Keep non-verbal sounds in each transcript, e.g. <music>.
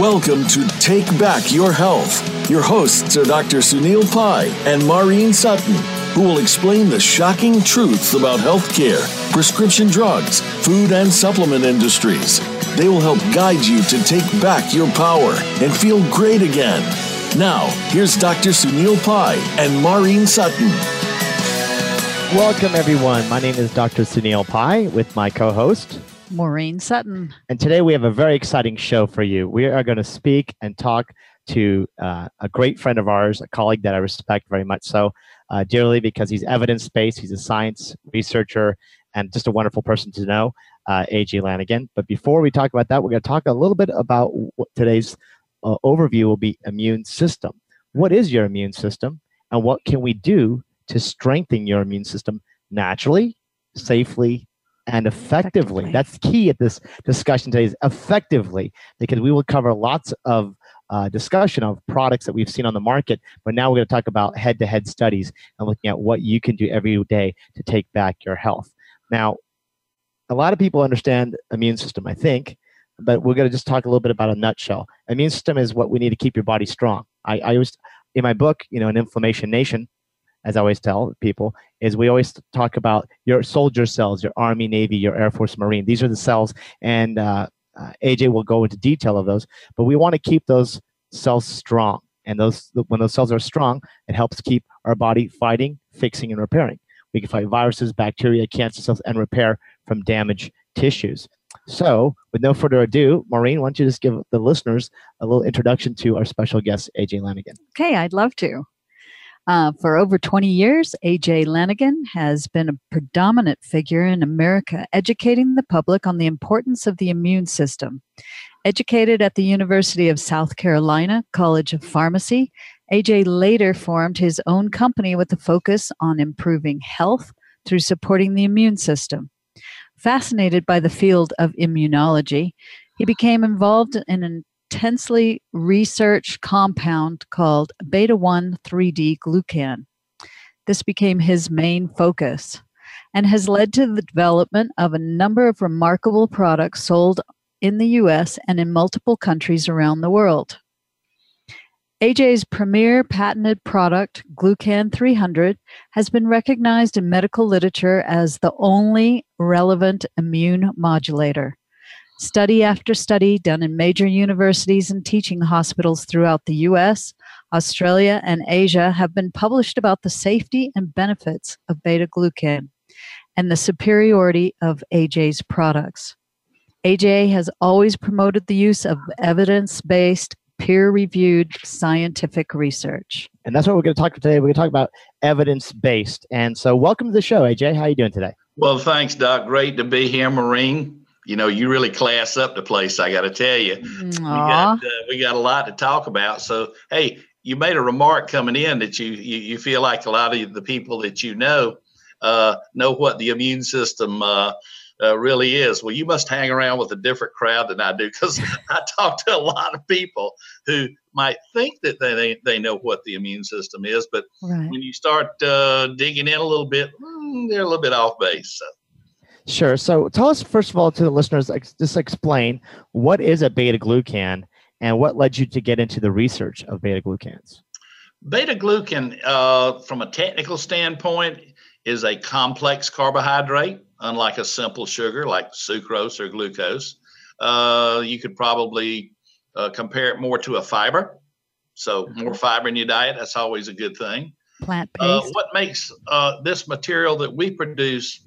Welcome to Take Back Your Health. Your hosts are Dr. Sunil Pai and Maureen Sutton, who will explain the shocking truths about healthcare, prescription drugs, food and supplement industries. They will help guide you to take back your power and feel great again. Now, here's Dr. Sunil Pai and Maureen Sutton. Welcome, everyone. My name is Dr. Sunil Pai with my co host, Maureen Sutton. And today we have a very exciting show for you. We are going to speak and talk to uh, a great friend of ours, a colleague that I respect very much so uh, dearly because he's evidence based, he's a science researcher, and just a wonderful person to know, uh, AJ Lanigan. But before we talk about that, we're going to talk a little bit about what today's uh, overview will be immune system. What is your immune system, and what can we do to strengthen your immune system naturally, safely, and effectively. effectively. That's key at this discussion today is effectively, because we will cover lots of uh, discussion of products that we've seen on the market, but now we're going to talk about head-to-head studies and looking at what you can do every day to take back your health. Now, a lot of people understand immune system, I think, but we're going to just talk a little bit about a nutshell. Immune system is what we need to keep your body strong. I, I always, in my book, you know, an inflammation nation, as I always tell people, is we always talk about your soldier cells, your Army, Navy, your Air Force, Marine. These are the cells, and uh, uh, AJ will go into detail of those. But we want to keep those cells strong, and those when those cells are strong, it helps keep our body fighting, fixing, and repairing. We can fight viruses, bacteria, cancer cells, and repair from damaged tissues. So, with no further ado, Maureen, why don't you just give the listeners a little introduction to our special guest, AJ Lanigan? Okay, I'd love to. Uh, for over 20 years, A.J. Lanigan has been a predominant figure in America educating the public on the importance of the immune system. Educated at the University of South Carolina College of Pharmacy, AJ later formed his own company with a focus on improving health through supporting the immune system. Fascinated by the field of immunology, he became involved in an intensely researched compound called beta 1 3D glucan. This became his main focus and has led to the development of a number of remarkable products sold in the US and in multiple countries around the world. AJ's premier patented product, Glucan 300, has been recognized in medical literature as the only relevant immune modulator. Study after study done in major universities and teaching hospitals throughout the US, Australia, and Asia have been published about the safety and benefits of beta glucan and the superiority of AJ's products. AJ has always promoted the use of evidence based, peer reviewed scientific research. And that's what we're going to talk about today. We're going to talk about evidence based. And so, welcome to the show, AJ. How are you doing today? Well, thanks, Doc. Great to be here, Maureen you know, you really class up the place. I got to tell you, we got, uh, we got a lot to talk about. So, hey, you made a remark coming in that you you, you feel like a lot of the people that you know uh, know what the immune system uh, uh, really is. Well, you must hang around with a different crowd than I do because <laughs> I talk to a lot of people who might think that they they know what the immune system is, but right. when you start uh, digging in a little bit, mm, they're a little bit off base. So. Sure. So tell us, first of all, to the listeners, just explain what is a beta glucan and what led you to get into the research of beta glucans? Beta glucan, uh, from a technical standpoint, is a complex carbohydrate, unlike a simple sugar like sucrose or glucose. Uh, you could probably uh, compare it more to a fiber. So, mm-hmm. more fiber in your diet, that's always a good thing. Plant based. Uh, what makes uh, this material that we produce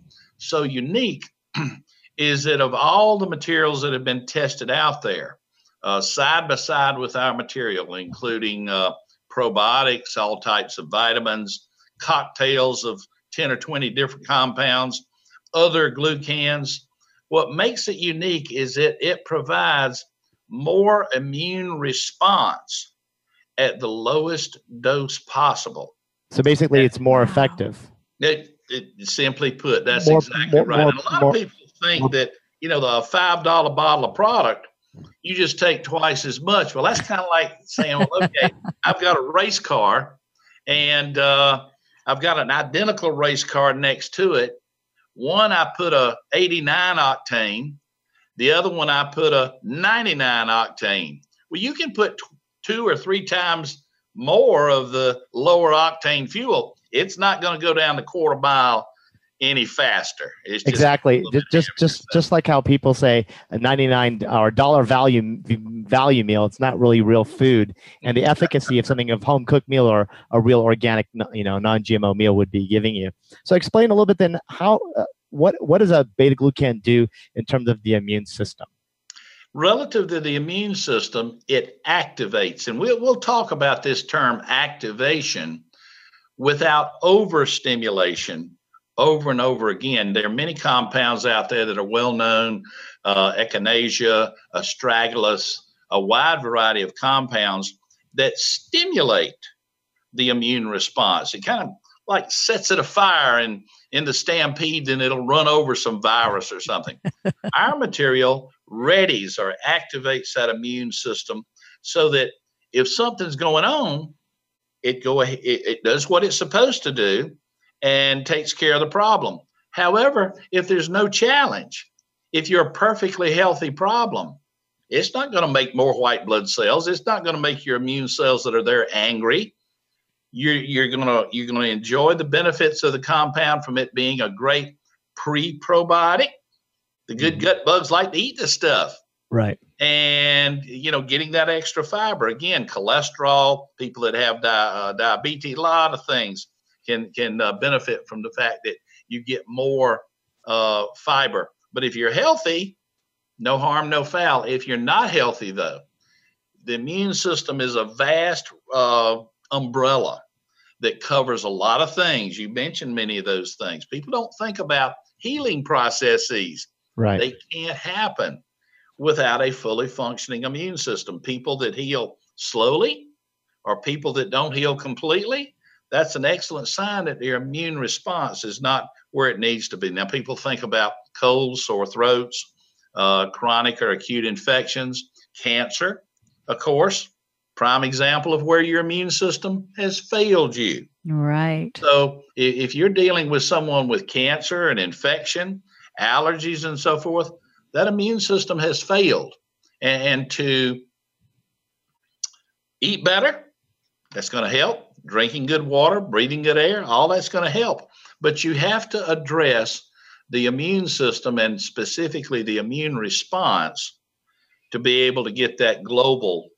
so unique <clears throat> is that of all the materials that have been tested out there, uh, side by side with our material, including uh, probiotics, all types of vitamins, cocktails of 10 or 20 different compounds, other glucans. What makes it unique is that it provides more immune response at the lowest dose possible. So basically, it's more effective. It, it, simply put, that's more, exactly more, right. More, and a lot of people think that you know the five dollar bottle of product, you just take twice as much. Well, that's kind of like saying, well, okay, <laughs> I've got a race car, and uh, I've got an identical race car next to it. One I put a 89 octane, the other one I put a 99 octane. Well, you can put t- two or three times more of the lower octane fuel. It's not going to go down the quarter mile any faster. It's just exactly just just just, just like how people say a 99 or dollar value value meal. It's not really real food, and the efficacy of something of home cooked meal or a real organic, you know, non GMO meal would be giving you. So explain a little bit then how uh, what what does a beta glucan do in terms of the immune system? Relative to the immune system, it activates, and we'll we'll talk about this term activation without overstimulation over and over again. There are many compounds out there that are well known, uh, echinacea, astragalus, a wide variety of compounds that stimulate the immune response. It kind of like sets it afire and in the stampede, then it'll run over some virus or something. <laughs> Our material readies or activates that immune system so that if something's going on, it go it, it does what it's supposed to do and takes care of the problem. However, if there's no challenge, if you're a perfectly healthy problem, it's not going to make more white blood cells. It's not going to make your immune cells that are there angry. You're, you're going to you're going to enjoy the benefits of the compound from it being a great pre-probiotic. The good mm-hmm. gut bugs like to eat this stuff. Right. And, you know, getting that extra fiber. Again, cholesterol, people that have di- uh, diabetes, a lot of things can can uh, benefit from the fact that you get more uh, fiber. But if you're healthy, no harm, no foul. If you're not healthy, though, the immune system is a vast uh, umbrella that covers a lot of things. You mentioned many of those things. People don't think about healing processes. Right. They can't happen without a fully functioning immune system. People that heal slowly or people that don't heal completely that's an excellent sign that their immune response is not where it needs to be. Now, people think about colds, sore throats, uh, chronic or acute infections, cancer, of course, prime example of where your immune system has failed you. Right. So, if you're dealing with someone with cancer and infection, allergies, and so forth, that immune system has failed. And, and to eat better, that's going to help drinking good water, breathing good air, all that's going to help. But you have to address the immune system and specifically the immune response to be able to get that global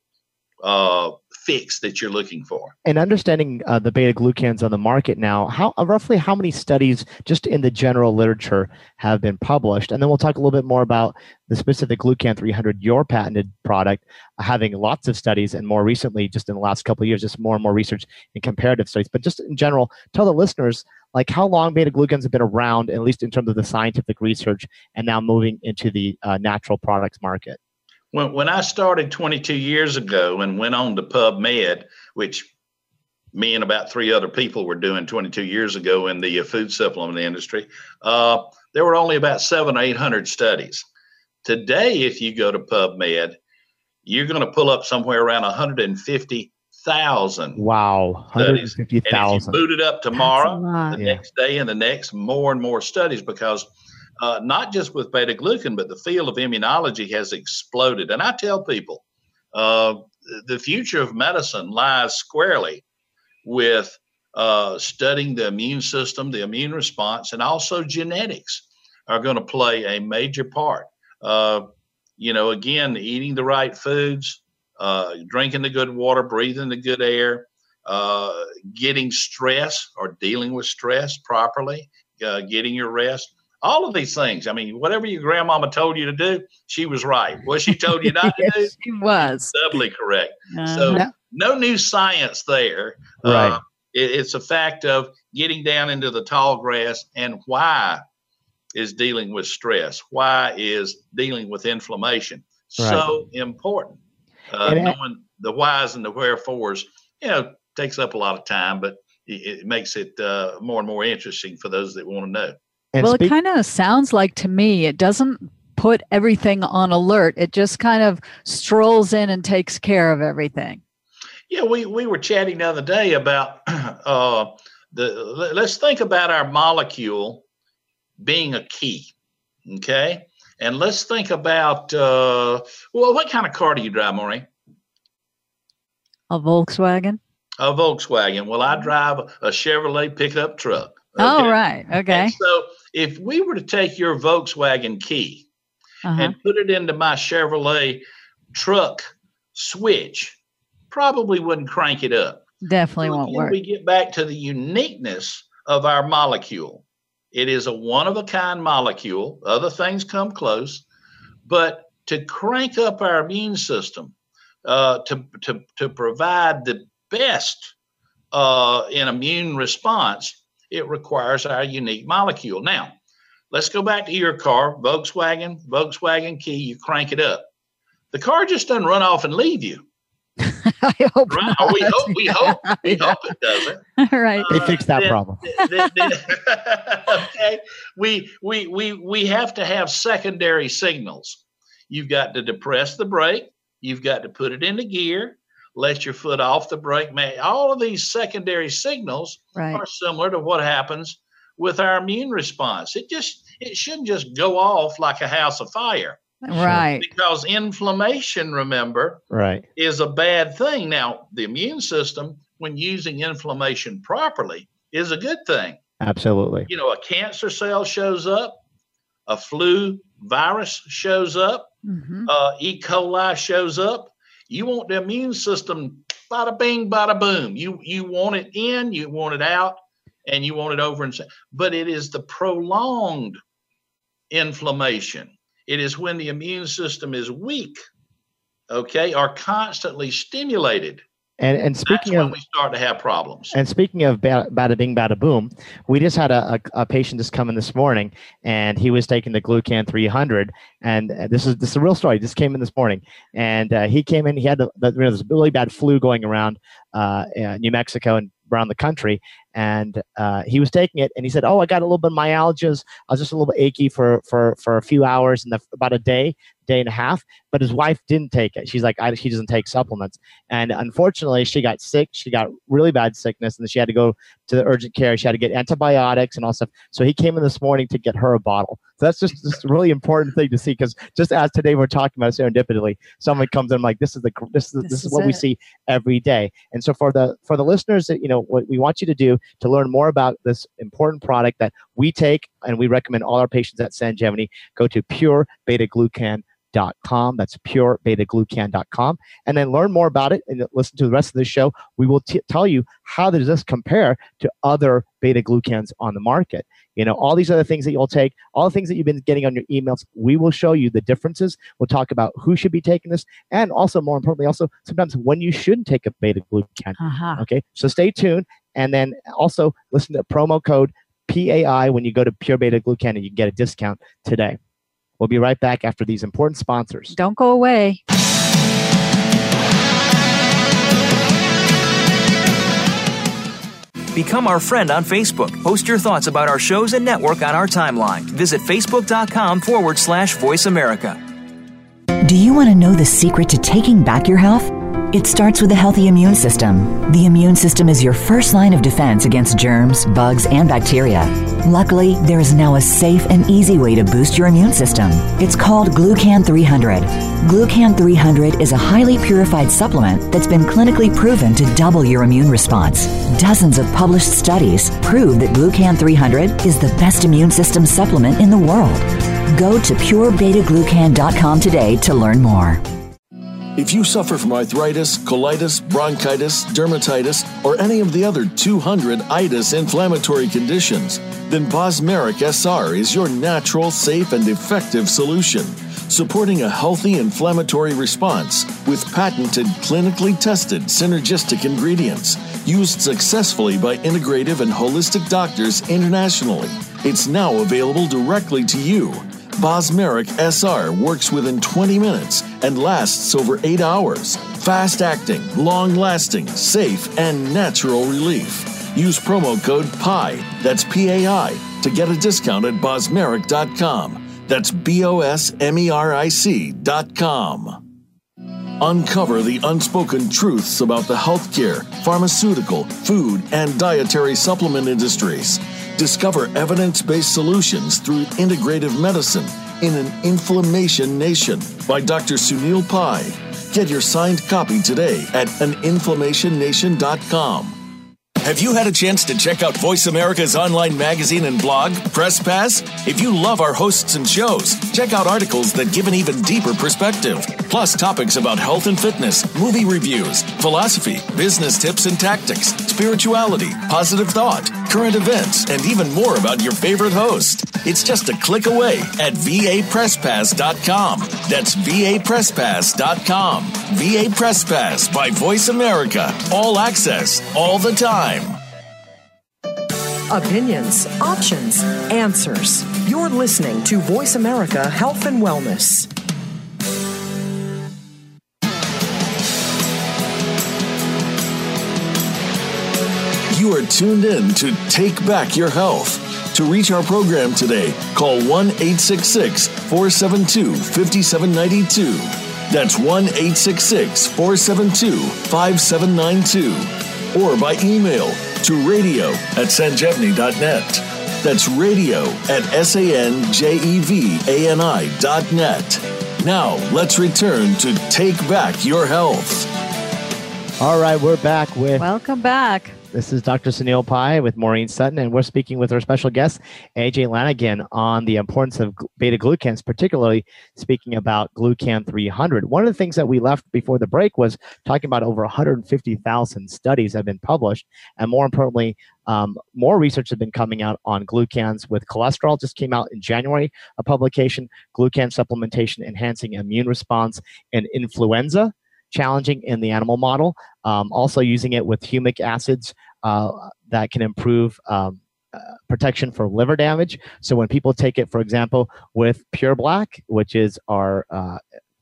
uh, fix that you're looking for. And understanding uh, the beta glucans on the market now, how uh, roughly how many studies just in the general literature have been published? And then we'll talk a little bit more about the specific glucan 300, your patented product, having lots of studies, and more recently, just in the last couple of years, just more and more research in comparative studies. But just in general, tell the listeners like how long beta glucans have been around, at least in terms of the scientific research, and now moving into the uh, natural products market when, when I started 22 years ago and went on to PubMed, which me and about three other people were doing 22 years ago in the uh, food supplement industry, uh, there were only about seven or 800 studies. Today, if you go to PubMed, you're going to pull up somewhere around 150,000. Wow, 150,000. Boot it up tomorrow, the yeah. next day, and the next, more and more studies because – uh, not just with beta glucan, but the field of immunology has exploded. And I tell people uh, the future of medicine lies squarely with uh, studying the immune system, the immune response, and also genetics are going to play a major part. Uh, you know, again, eating the right foods, uh, drinking the good water, breathing the good air, uh, getting stress or dealing with stress properly, getting your rest all of these things. I mean, whatever your grandmama told you to do, she was right. What she told you not <laughs> yes, to do, she was doubly correct. Uh, so no. no. new science there. Right. Uh, it, it's a fact of getting down into the tall grass and why is dealing with stress. Why is dealing with inflammation right. so important? Uh, knowing the whys and the wherefores, you know, takes up a lot of time, but it, it makes it uh, more and more interesting for those that want to know. And well, speak- it kind of sounds like to me, it doesn't put everything on alert. It just kind of strolls in and takes care of everything. Yeah, we, we were chatting the other day about <clears throat> uh, the. Let's think about our molecule being a key, okay? And let's think about uh, well, what kind of car do you drive, Maureen? A Volkswagen? A Volkswagen. Well, I drive a Chevrolet pickup truck. Okay? Oh, right. Okay. And so if we were to take your Volkswagen key uh-huh. and put it into my Chevrolet truck switch, probably wouldn't crank it up. Definitely so won't work. We get back to the uniqueness of our molecule. It is a one of a kind molecule. Other things come close, but to crank up our immune system, uh, to, to, to provide the best uh, in immune response, it requires our unique molecule. Now, let's go back to your car, Volkswagen, Volkswagen key, you crank it up. The car just doesn't run off and leave you. <laughs> I hope right? we hope we <laughs> hope we hope it doesn't. <laughs> right. Uh, they fixed that then, problem. Then, then, okay. We we we we have to have secondary signals. You've got to depress the brake. You've got to put it into gear. Let your foot off the brake. Man, all of these secondary signals right. are similar to what happens with our immune response. It just it shouldn't just go off like a house of fire. Right. Because inflammation, remember, right, is a bad thing. Now, the immune system, when using inflammation properly, is a good thing. Absolutely. You know, a cancer cell shows up, a flu virus shows up, mm-hmm. uh, E. coli shows up. You want the immune system, bada bing, bada boom. You you want it in, you want it out, and you want it over and but it is the prolonged inflammation it is when the immune system is weak, okay, or constantly stimulated. And, and speaking of, we start to have problems. And speaking of bada bing, bada boom, we just had a, a, a, patient just come in this morning, and he was taking the Glucan 300. And this is this is a real story. Just came in this morning, and uh, he came in. He had the, the, you know, this really bad flu going around uh, New Mexico and around the country, and uh, he was taking it and he said oh i got a little bit of myalgias i was just a little bit achy for for for a few hours and about a day day and a half but his wife didn't take it. She's like I, she doesn't take supplements. And unfortunately she got sick. She got really bad sickness and she had to go to the urgent care. She had to get antibiotics and all stuff. So he came in this morning to get her a bottle. So that's just, a really important thing to see because just as today we're talking about serendipitously someone comes in like this is the this is this, this is, is what it. we see every day. And so for the for the listeners that you know what we want you to do to learn more about this important product that we take and we recommend all our patients at Sanjevani, go to purebetaglucan.com. That's purebetaglucan.com. And then learn more about it and listen to the rest of the show. We will t- tell you how does this compare to other beta glucans on the market. You know, all these other things that you'll take, all the things that you've been getting on your emails, we will show you the differences. We'll talk about who should be taking this, and also more importantly, also sometimes when you shouldn't take a beta glucan. Uh-huh. Okay, so stay tuned, and then also listen to promo code PAI when you go to Pure Beta Glucan and you get a discount today. We'll be right back after these important sponsors. Don't go away. Become our friend on Facebook. Post your thoughts about our shows and network on our timeline. Visit facebook.com forward slash voice America. Do you want to know the secret to taking back your health? It starts with a healthy immune system. The immune system is your first line of defense against germs, bugs, and bacteria. Luckily, there is now a safe and easy way to boost your immune system. It's called Glucan 300. Glucan 300 is a highly purified supplement that's been clinically proven to double your immune response. Dozens of published studies prove that Glucan 300 is the best immune system supplement in the world. Go to purebetaglucan.com today to learn more. If you suffer from arthritis, colitis, bronchitis, dermatitis, or any of the other 200 itis inflammatory conditions, then Bosmeric SR is your natural, safe, and effective solution, supporting a healthy inflammatory response with patented, clinically tested synergistic ingredients used successfully by integrative and holistic doctors internationally. It's now available directly to you Bosmeric SR works within 20 minutes and lasts over 8 hours. Fast acting, long lasting, safe, and natural relief. Use promo code PAI, that's P A I, to get a discount at bosmeric.com. That's B O S M E R I C.com. Uncover the unspoken truths about the healthcare, pharmaceutical, food, and dietary supplement industries. Discover evidence based solutions through integrative medicine in an inflammation nation by Dr. Sunil Pai. Get your signed copy today at aninflammationnation.com. Have you had a chance to check out Voice America's online magazine and blog, Press Pass? If you love our hosts and shows, check out articles that give an even deeper perspective, plus topics about health and fitness, movie reviews, philosophy, business tips and tactics, spirituality, positive thought, current events, and even more about your favorite host. It's just a click away at vapresspass.com. That's vapresspass.com. VA Press Pass by Voice America. All access, all the time. Opinions, options, answers. You're listening to Voice America Health and Wellness. You are tuned in to Take Back Your Health. To reach our program today, call 1 866 472 5792. That's 1 866 472 5792. Or by email to radio at sanjevani.net. That's radio at S-A-N-J-E-V-A-N-I dot net. Now, let's return to Take Back Your Health. All right, we're back with Welcome back. This is Dr. Sunil Pai with Maureen Sutton, and we're speaking with our special guest, AJ Lanigan, on the importance of beta glucans, particularly speaking about Glucan 300. One of the things that we left before the break was talking about over 150,000 studies have been published, and more importantly, um, more research has been coming out on glucans with cholesterol. Just came out in January, a publication, glucan supplementation enhancing immune response in influenza challenging in the animal model. Um, also using it with humic acids uh, that can improve um, uh, protection for liver damage. So when people take it, for example, with Pure Black, which is our uh,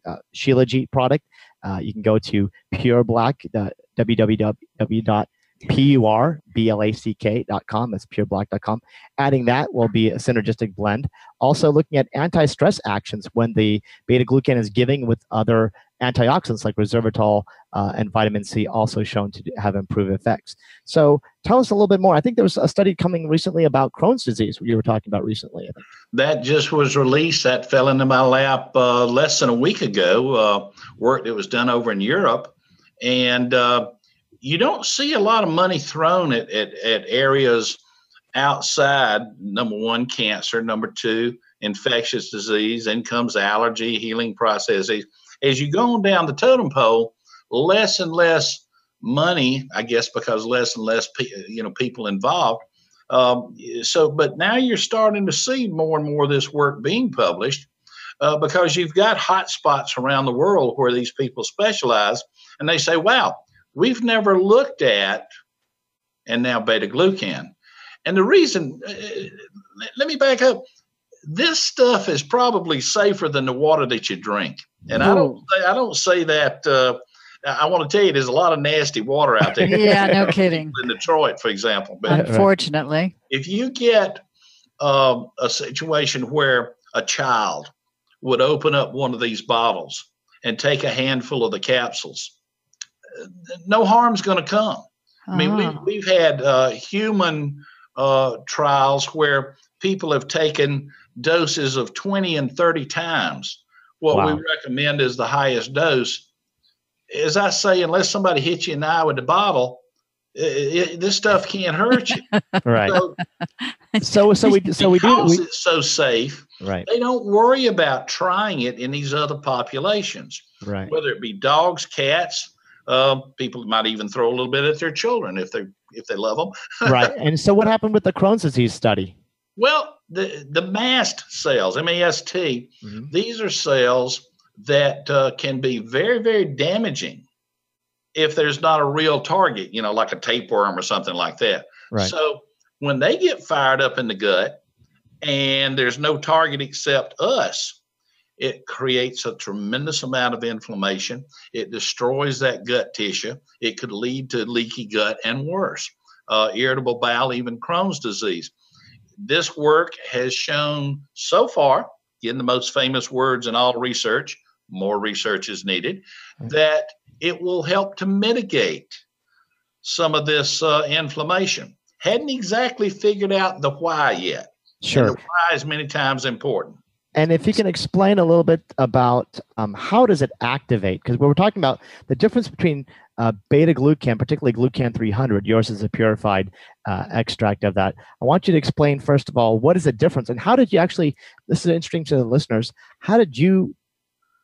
uh, Shilajit product, uh, you can go to Pure Black, uh, www.purblack.com. That's pureblack.com. Adding that will be a synergistic blend. Also looking at anti-stress actions when the beta glucan is giving with other antioxidants like resveratrol uh, and vitamin C also shown to have improved effects. So tell us a little bit more. I think there was a study coming recently about Crohn's disease you were talking about recently. That just was released. That fell into my lap uh, less than a week ago. Uh, work that was done over in Europe. And uh, you don't see a lot of money thrown at, at, at areas outside number one, cancer, number two, infectious disease, then comes allergy, healing processes as you go on down the totem pole, less and less money, I guess, because less and less you know people involved. Um, so, but now you're starting to see more and more of this work being published uh, because you've got hot spots around the world where these people specialize, and they say, "Wow, we've never looked at," and now beta glucan. And the reason, uh, let me back up. This stuff is probably safer than the water that you drink. And I don't say, I don't say that. Uh, I want to tell you, there's a lot of nasty water out there. <laughs> yeah, no <laughs> kidding. In Detroit, for example. But Unfortunately, if you get um, a situation where a child would open up one of these bottles and take a handful of the capsules, no harm's going to come. I mean, we, ah. we've had uh, human uh, trials where people have taken doses of 20 and 30 times what wow. we recommend is the highest dose. As I say, unless somebody hits you in the eye with the bottle, it, it, this stuff can't hurt you. <laughs> right. So, so, so we so we do we, it's so safe. Right. They don't worry about trying it in these other populations. Right. Whether it be dogs, cats, uh, people might even throw a little bit at their children if they if they love them. <laughs> right. And so, what happened with the Crohn's disease study? Well, the the mast cells, MAST, mm-hmm. these are cells that uh, can be very very damaging if there's not a real target, you know, like a tapeworm or something like that. Right. So when they get fired up in the gut and there's no target except us, it creates a tremendous amount of inflammation. It destroys that gut tissue. It could lead to leaky gut and worse, uh, irritable bowel, even Crohn's disease this work has shown so far, in the most famous words in all research, more research is needed, mm-hmm. that it will help to mitigate some of this uh, inflammation. Hadn't exactly figured out the why yet. Sure. Why is many times important. And if you can explain a little bit about um, how does it activate? Because we're talking about the difference between uh, beta glucan, particularly glucan 300. Yours is a purified uh, extract of that. I want you to explain first of all what is the difference and how did you actually? This is interesting to the listeners. How did you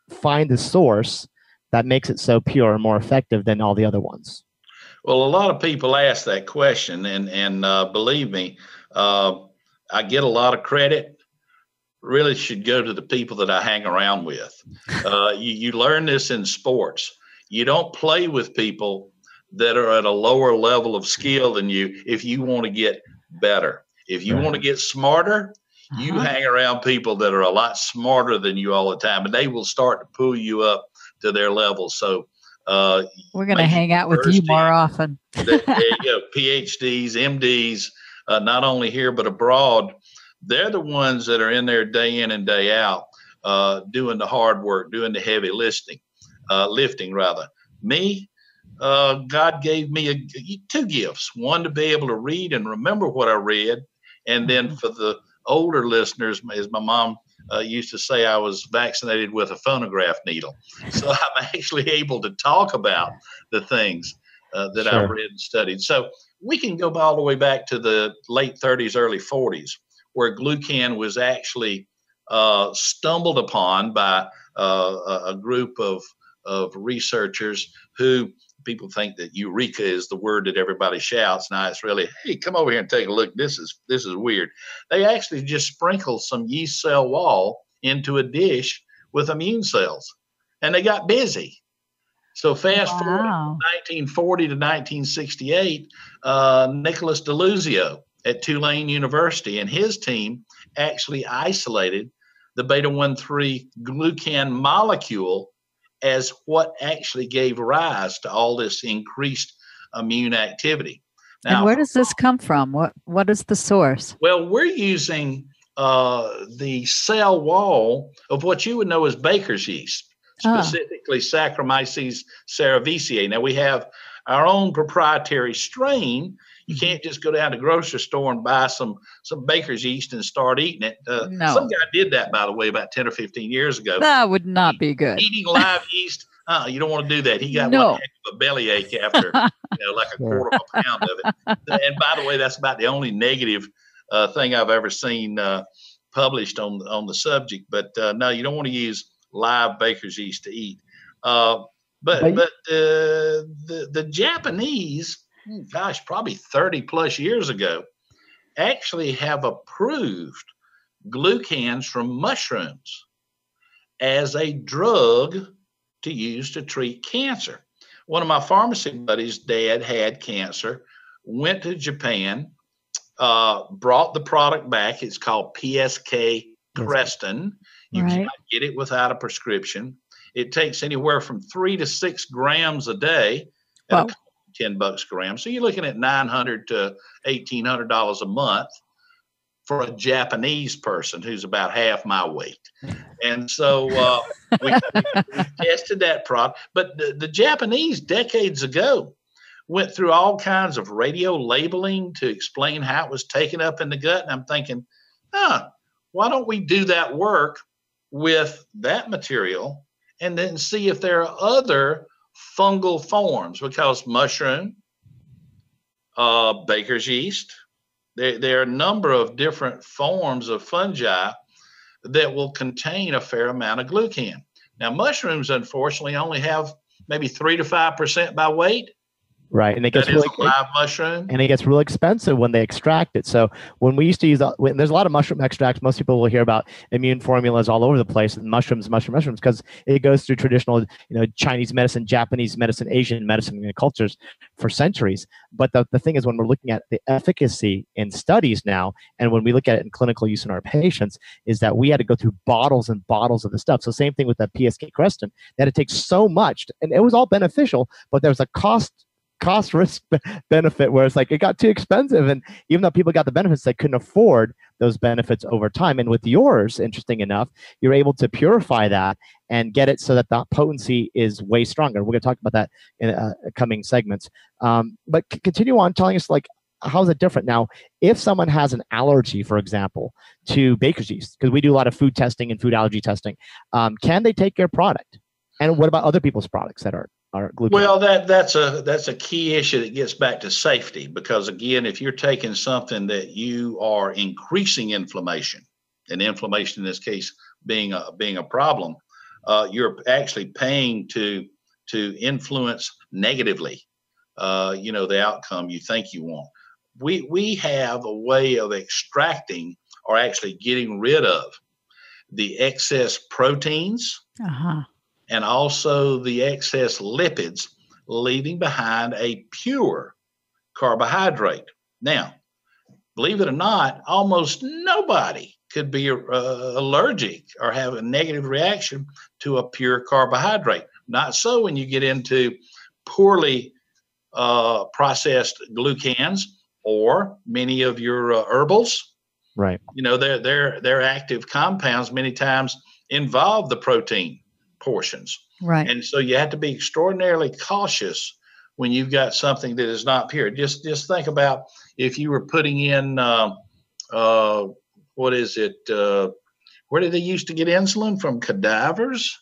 find the source that makes it so pure and more effective than all the other ones? Well, a lot of people ask that question, and and uh, believe me, uh, I get a lot of credit. Really, should go to the people that I hang around with. Uh, you, you learn this in sports. You don't play with people that are at a lower level of skill than you if you want to get better. If you want to get smarter, you uh-huh. hang around people that are a lot smarter than you all the time, and they will start to pull you up to their level. So uh, we're going to hang out with you more often. you <laughs> know, PhDs, MDs, uh, not only here but abroad. They're the ones that are in there day in and day out, uh, doing the hard work, doing the heavy lifting, uh, lifting rather. Me, uh, God gave me a, two gifts: one to be able to read and remember what I read, and then mm-hmm. for the older listeners, as my mom uh, used to say I was vaccinated with a phonograph needle. <laughs> So I'm actually able to talk about the things uh, that sure. I've read and studied. So we can go all the way back to the late 30s, early 40s, where glucan was actually uh, stumbled upon by uh, a group of, of researchers who people think that eureka is the word that everybody shouts. Now it's really, hey, come over here and take a look. This is this is weird. They actually just sprinkle some yeast cell wall into a dish with immune cells, and they got busy. So fast wow. forward 1940 to 1968, uh, Nicholas DiLuzio at Tulane University and his team actually isolated the beta 1 3 glucan molecule as what actually gave rise to all this increased immune activity. Now, and where does this come from? What what is the source? Well, we're using uh, the cell wall of what you would know as baker's yeast, ah. specifically Saccharomyces cerevisiae. Now we have our own proprietary strain you can't just go down to the grocery store and buy some some baker's yeast and start eating it. Uh, no. Some guy did that, by the way, about ten or fifteen years ago. That would not be good. Eating live <laughs> yeast. Uh, you don't want to do that. He got no. one heck of a bellyache after, <laughs> you know, like a quarter of a pound of it. <laughs> And by the way, that's about the only negative uh, thing I've ever seen uh, published on on the subject. But uh, no, you don't want to use live baker's yeast to eat. Uh, but but the the Japanese gosh, probably 30 plus years ago, actually have approved glucans from mushrooms as a drug to use to treat cancer. One of my pharmacy buddies' dad had cancer, went to Japan, uh, brought the product back. It's called PSK Krestin. You right. cannot get it without a prescription. It takes anywhere from three to six grams a day. Wow. 10 bucks a gram. So you're looking at 900 to $1,800 a month for a Japanese person who's about half my weight. And so uh, we, we, tested that product. But the, the Japanese decades ago went through all kinds of radio labeling to explain how it was taken up in the gut. And I'm thinking, huh, why don't we do that work with that material and then see if there are other fungal forms because mushroom, uh, baker's yeast, there, there are a number of different forms of fungi that will contain a fair amount of glucan. Now, mushrooms, unfortunately, only have maybe three to five percent by weight. Right, and it gets really live mushroom, and it gets real expensive when they extract it. So when we used to use, when, there's a lot of mushroom extracts. Most people will hear about immune formulas all over the place, and mushrooms, mushroom, mushrooms, because it goes through traditional, you know, Chinese medicine, Japanese medicine, Asian medicine cultures for centuries. But the, the thing is, when we're looking at the efficacy in studies now, and when we look at it in clinical use in our patients, is that we had to go through bottles and bottles of the stuff. So same thing with that PSK Krestin, that it takes so much, and it was all beneficial, but there was a cost cost risk benefit where it's like it got too expensive and even though people got the benefits they couldn't afford those benefits over time and with yours interesting enough you're able to purify that and get it so that the potency is way stronger we're going to talk about that in uh, coming segments um, but c- continue on telling us like how is it different now? If someone has an allergy, for example, to baker's yeast, because we do a lot of food testing and food allergy testing, um, can they take your product? And what about other people's products that are are gluten? Well, that that's a that's a key issue that gets back to safety because again, if you're taking something that you are increasing inflammation, and inflammation in this case being a being a problem, uh, you're actually paying to to influence negatively, uh, you know, the outcome you think you want. We we have a way of extracting or actually getting rid of the excess proteins uh-huh. And also the excess lipids, leaving behind a pure carbohydrate. Now, believe it or not, almost nobody could be uh, allergic or have a negative reaction to a pure carbohydrate. Not so when you get into poorly uh, processed glucans or many of your uh, herbals. Right. You know, their their their active compounds many times involve the protein portions. Right. And so you have to be extraordinarily cautious when you've got something that is not pure. Just just think about if you were putting in uh, uh, what is it? Uh, where did they used to get insulin from? Cadavers.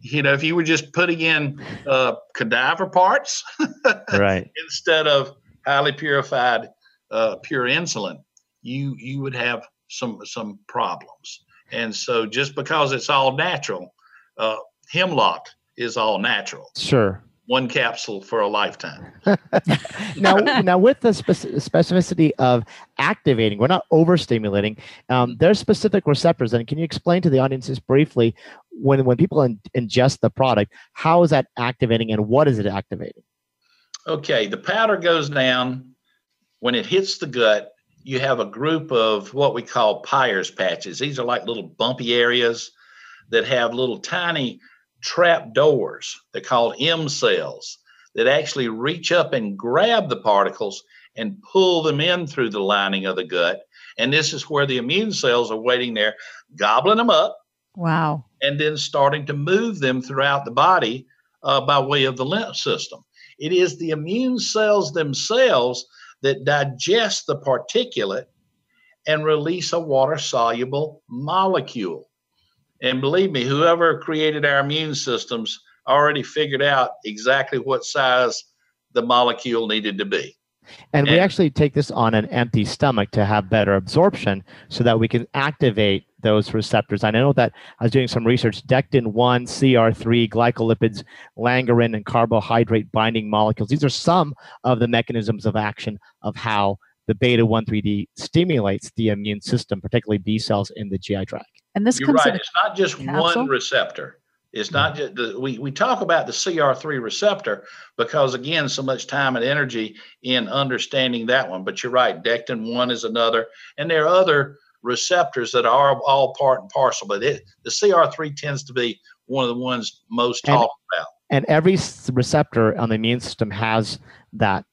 You know, if you were just putting in uh, cadaver parts, <laughs> right, instead of highly purified uh, pure insulin, you you would have some some problems. And so, just because it's all natural, uh, hemlock is all natural. Sure one capsule for a lifetime. <laughs> now, now with the specificity of activating, we're not overstimulating. Um, there's specific receptors, and can you explain to the audiences briefly when when people in, ingest the product, how is that activating, and what is it activating? Okay, the powder goes down when it hits the gut. You have a group of what we call Peyer's patches. These are like little bumpy areas that have little tiny trap doors. They're called M cells that actually reach up and grab the particles and pull them in through the lining of the gut. And this is where the immune cells are waiting there, gobbling them up. Wow. And then starting to move them throughout the body uh, by way of the lymph system. It is the immune cells themselves that digest the particulate and release a water soluble molecule. And believe me, whoever created our immune systems already figured out exactly what size the molecule needed to be. And, and we actually take this on an empty stomach to have better absorption so that we can activate those receptors. I know that I was doing some research. Dectin 1, CR3, glycolipids, langerin, and carbohydrate binding molecules. These are some of the mechanisms of action of how the beta 1 3D stimulates the immune system, particularly B cells in the GI tract. And this You're right. It's not just capsule? one receptor. It's not just the, we, we talk about the CR3 receptor because again, so much time and energy in understanding that one. But you're right, Dectin 1 is another, and there are other receptors that are all part and parcel. But it, the CR3 tends to be one of the ones most and, talked about. And every receptor on the immune system has that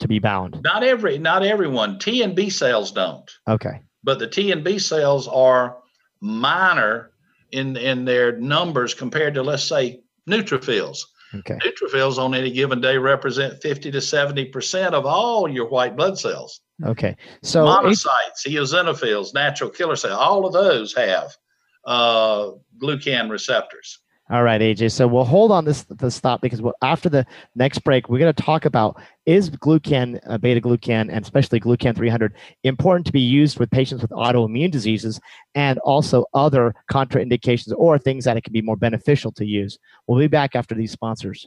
to be bound. Not every, not everyone. T and B cells don't. Okay. But the T and B cells are minor in in their numbers compared to let's say neutrophils. Okay. Neutrophils on any given day represent 50 to 70 percent of all your white blood cells. Okay. So monocytes, eosinophils, natural killer cells, all of those have uh, glucan receptors. All right, AJ. So we'll hold on this to stop because we'll, after the next break, we're going to talk about is glucan, uh, beta glucan, and especially glucan 300 important to be used with patients with autoimmune diseases and also other contraindications or things that it can be more beneficial to use. We'll be back after these sponsors.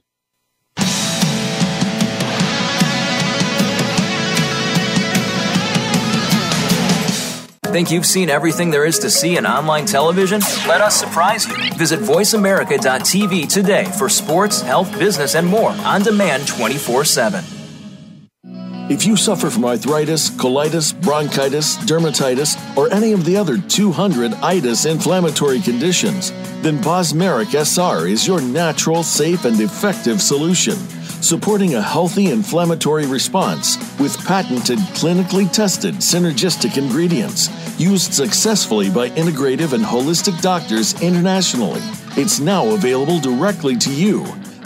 Think you've seen everything there is to see in online television? Let us surprise you. Visit VoiceAmerica.tv today for sports, health, business, and more on demand 24 7. If you suffer from arthritis, colitis, bronchitis, dermatitis, or any of the other 200 itis inflammatory conditions, then Bosmeric SR is your natural, safe, and effective solution supporting a healthy inflammatory response with patented, clinically tested synergistic ingredients used successfully by integrative and holistic doctors internationally. It's now available directly to you.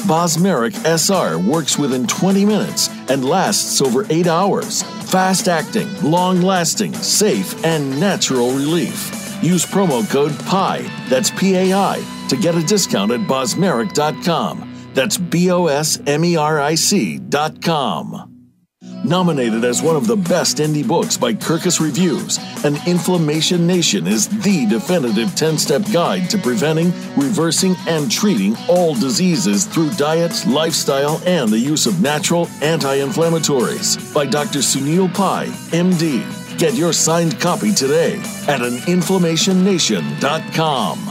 Bosmeric SR works within 20 minutes and lasts over 8 hours Fast acting, long lasting, safe, and natural relief. Use promo code PAI, that's P A I, to get a discount at bosmeric.com. That's B O S M E R I C.com. Nominated as one of the best indie books by Kirkus Reviews, An Inflammation Nation is the definitive 10 step guide to preventing, reversing, and treating all diseases through diet, lifestyle, and the use of natural anti inflammatories by Dr. Sunil Pai, MD. Get your signed copy today at aninflammationnation.com.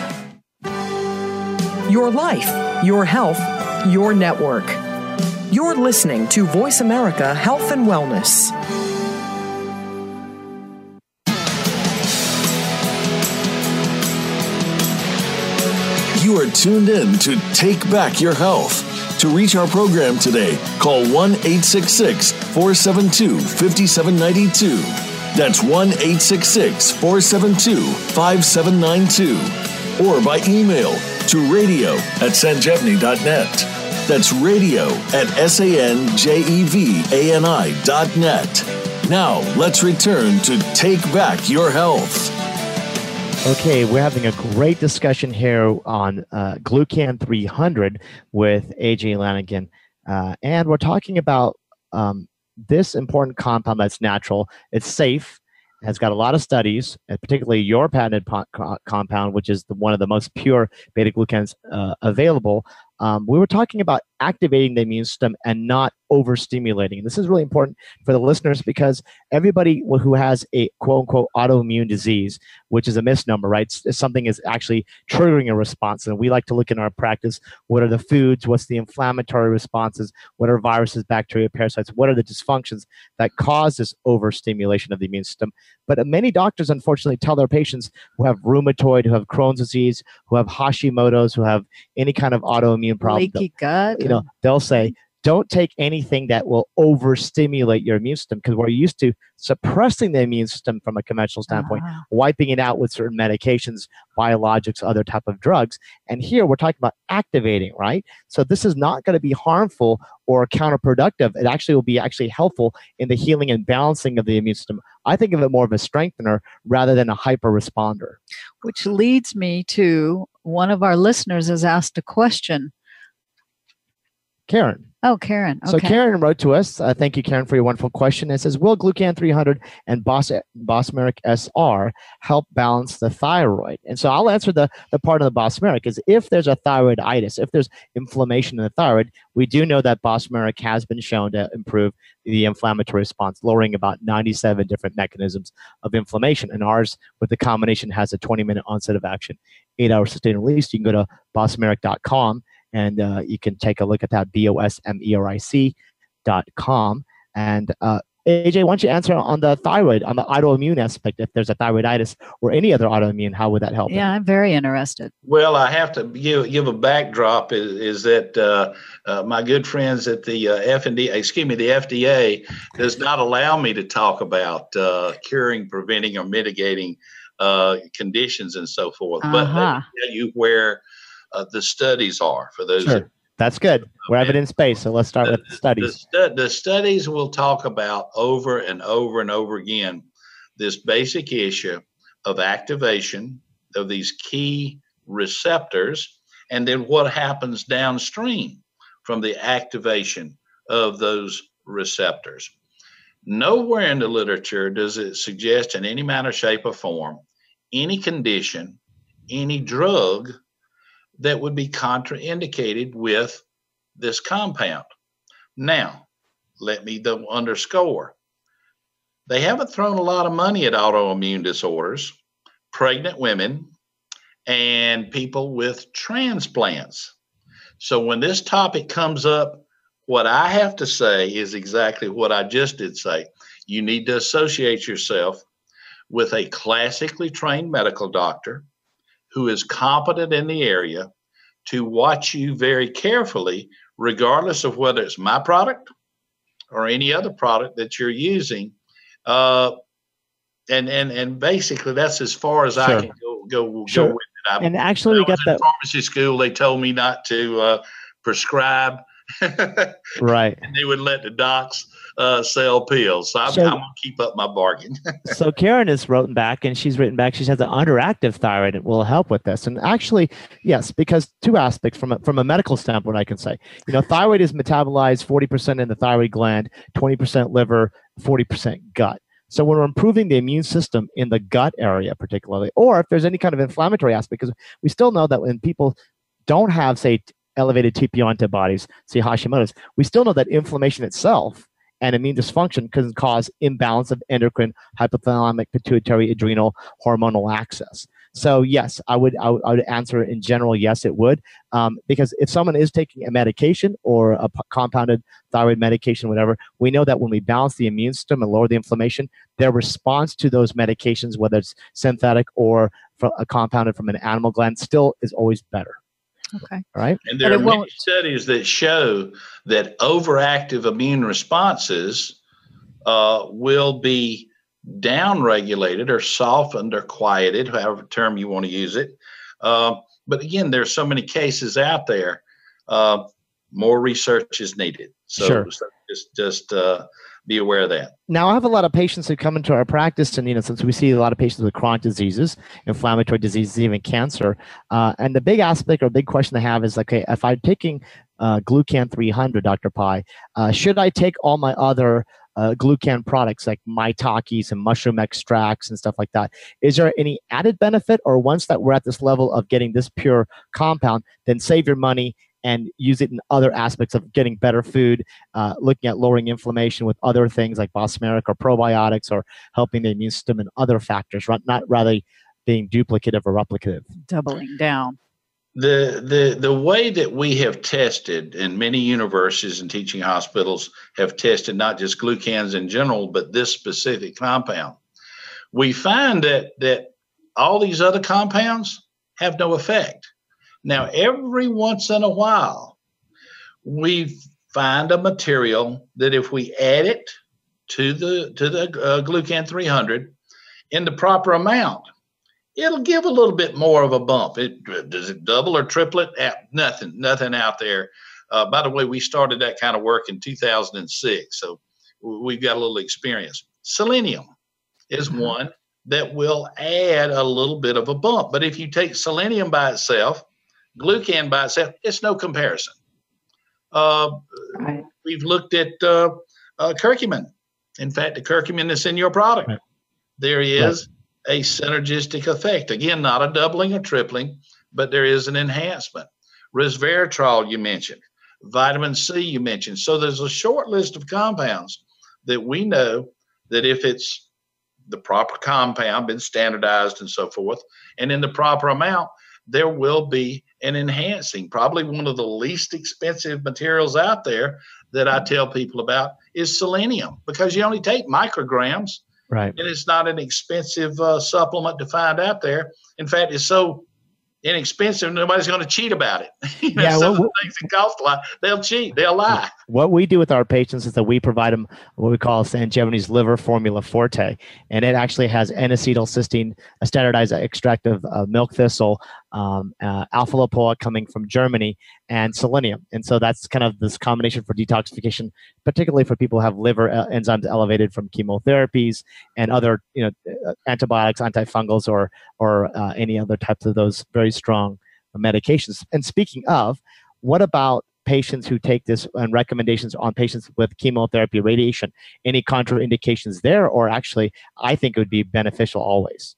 Your life, your health, your network. You're listening to Voice America Health and Wellness. You are tuned in to Take Back Your Health. To reach our program today, call 1 866 472 5792. That's 1 866 472 5792. Or by email to radio at sanjevani.net. That's radio at S-A-N-J-E-V-A-N-I dot net. Now, let's return to Take Back Your Health. Okay, we're having a great discussion here on uh, Glucan 300 with AJ Lanigan. Uh, and we're talking about um, this important compound that's natural, it's safe, has got a lot of studies, and particularly your patented po- co- compound, which is the, one of the most pure beta glucans uh, available. Um, we were talking about activating the immune system and not overstimulating. This is really important for the listeners because everybody who has a quote unquote autoimmune disease, which is a misnomer, right? Something is actually triggering a response. And we like to look in our practice what are the foods, what's the inflammatory responses, what are viruses, bacteria, parasites, what are the dysfunctions that cause this overstimulation of the immune system. But many doctors, unfortunately, tell their patients who have rheumatoid, who have Crohn's disease, who have Hashimoto's, who have any kind of autoimmune problem, leaky gut. You know, they'll say, don't take anything that will overstimulate your immune system because we're used to suppressing the immune system from a conventional standpoint, uh-huh. wiping it out with certain medications, biologics, other type of drugs. And here we're talking about activating, right? So this is not going to be harmful or counterproductive. It actually will be actually helpful in the healing and balancing of the immune system. I think of it more of a strengthener rather than a hyper responder. Which leads me to one of our listeners has asked a question Karen. Oh, Karen. Okay. So Karen wrote to us. Uh, thank you, Karen, for your wonderful question. It says, "Will Glucan 300 and Bos- Bosmeric SR help balance the thyroid?" And so I'll answer the the part of the Bosmeric is if there's a thyroiditis, if there's inflammation in the thyroid, we do know that Bosmeric has been shown to improve the inflammatory response, lowering about 97 different mechanisms of inflammation. And ours, with the combination, has a 20 minute onset of action, eight hour sustained release. You can go to bosmeric.com and uh, you can take a look at that b-o-s-m-e-r-i-c dot com and uh, AJ, why don't you answer on the thyroid, on the autoimmune aspect? If there's a thyroiditis or any other autoimmune, how would that help? Yeah, I'm very interested. Well, I have to give, give a backdrop. Is, is that uh, uh, my good friends at the uh, FND, excuse me, the FDA does not allow me to talk about uh, curing, preventing, or mitigating uh, conditions and so forth. Uh-huh. But they tell you where uh, the studies are for those. Sure. That's good. We're evidence based, so let's start the, with the studies. The, stu- the studies will talk about over and over and over again this basic issue of activation of these key receptors and then what happens downstream from the activation of those receptors. Nowhere in the literature does it suggest in any manner, shape, or form any condition, any drug that would be contraindicated with this compound. Now, let me underscore. They haven't thrown a lot of money at autoimmune disorders, pregnant women, and people with transplants. So when this topic comes up, What I have to say is exactly what I just did say. You need to associate yourself with a classically trained medical doctor who is competent in the area to watch you very carefully, regardless of whether it's my product or any other product that you're using. Uh, and and and basically, that's as far as sure. I can go go, sure. go with it. I, and actually, we got that pharmacy school. They told me not to uh, prescribe. <laughs> right. And they would let the docs uh, sell pills. So I'm, so, I'm going to keep up my bargain. <laughs> so Karen has written back and she's written back. She says the underactive thyroid It will help with this. And actually, yes, because two aspects from a, from a medical standpoint, I can say, you know, thyroid is metabolized 40% in the thyroid gland, 20% liver, 40% gut. So when we're improving the immune system in the gut area, particularly, or if there's any kind of inflammatory aspect, because we still know that when people don't have, say, elevated TPO antibodies, say Hashimoto's, we still know that inflammation itself and immune dysfunction can cause imbalance of endocrine, hypothalamic, pituitary, adrenal, hormonal axis. So yes, I would, I would, I would answer in general, yes, it would, um, because if someone is taking a medication or a p- compounded thyroid medication, whatever, we know that when we balance the immune system and lower the inflammation, their response to those medications, whether it's synthetic or a compounded from an animal gland, still is always better. Okay. Right. And there but are many studies that show that overactive immune responses uh, will be downregulated or softened or quieted, however term you want to use it. Uh, but again, there's so many cases out there. Uh, more research is needed. So, sure. so just just uh, be aware of that. Now, I have a lot of patients who come into our practice, and you know, since we see a lot of patients with chronic diseases, inflammatory diseases, even cancer, uh, and the big aspect or big question they have is, okay, if I'm taking uh, Glucan 300, Dr. Pai, uh, should I take all my other uh, glucan products like maitakes and mushroom extracts and stuff like that. Is there any added benefit, or once that we're at this level of getting this pure compound, then save your money and use it in other aspects of getting better food, uh, looking at lowering inflammation with other things like bosmeric or probiotics or helping the immune system and other factors, not rather being duplicative or replicative. Doubling down. The, the the way that we have tested and many universities and teaching hospitals have tested not just glucans in general but this specific compound we find that that all these other compounds have no effect now, every once in a while, we find a material that if we add it to the to the uh, glucan 300 in the proper amount, it'll give a little bit more of a bump. It does it double or triple it? Nothing, nothing out there. Uh, by the way, we started that kind of work in 2006, so we've got a little experience. Selenium is mm-hmm. one that will add a little bit of a bump. But if you take selenium by itself Glucan by itself, it's no comparison. Uh, right. We've looked at uh, uh, curcumin. In fact, the curcumin that's in your product, right. there is right. a synergistic effect. Again, not a doubling or tripling, but there is an enhancement. Resveratrol, you mentioned. Vitamin C, you mentioned. So there's a short list of compounds that we know that if it's the proper compound, been standardized and so forth, and in the proper amount, there will be an enhancing. Probably one of the least expensive materials out there that I tell people about is selenium because you only take micrograms. Right. And it's not an expensive uh, supplement to find out there. In fact, it's so inexpensive, nobody's going to cheat about it. <laughs> you know, yeah, some well, of the things that cost a lot, they'll cheat, they'll lie. What we do with our patients is that we provide them what we call San Liver Formula Forte, and it actually has N-acetylcysteine, a standardized extract of uh, milk thistle, um, uh, alpha coming from Germany, and selenium. And so that's kind of this combination for detoxification, particularly for people who have liver uh, enzymes elevated from chemotherapies and other, you know, uh, antibiotics, antifungals, or or uh, any other types of those very strong medications. And speaking of, what about patients who take this and recommendations on patients with chemotherapy radiation any contraindications there or actually i think it would be beneficial always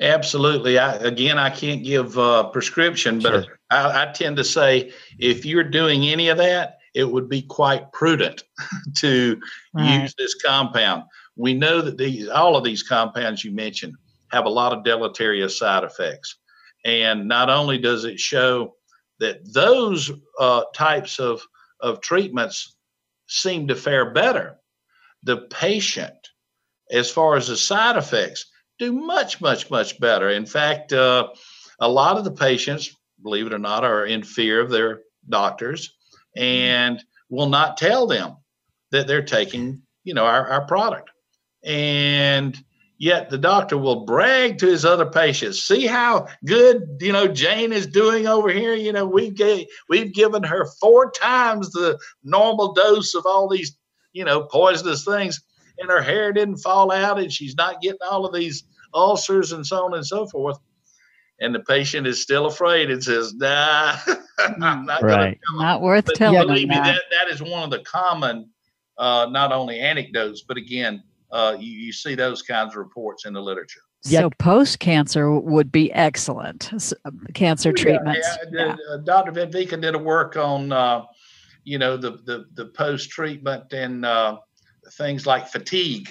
Absolutely. I, again, I can't give a prescription, but sure. I, I, tend to say if you're doing any of that, it would be quite prudent <laughs> to right. use this compound. We know that these all of these compounds you mentioned have a lot of deleterious side effects, and not only does it show that those uh, types of of treatments seem to fare better. The patient, as far as the side effects, do much, much, much better. In fact, uh, a lot of the patients, believe it or not, are in fear of their doctors and will not tell them that they're taking, you know, our, our product. And yet the doctor will brag to his other patients see how good you know jane is doing over here you know we've gave, we've given her four times the normal dose of all these you know poisonous things and her hair didn't fall out and she's not getting all of these ulcers and so on and so forth and the patient is still afraid and says nah <laughs> I'm not right. not worth but telling believe me that that is one of the common uh, not only anecdotes but again uh, you, you see those kinds of reports in the literature. So post cancer would be excellent. Uh, cancer yeah, treatments. Yeah, yeah. Uh, Dr. Vetvicka did a work on, uh, you know, the the, the post treatment and uh, things like fatigue.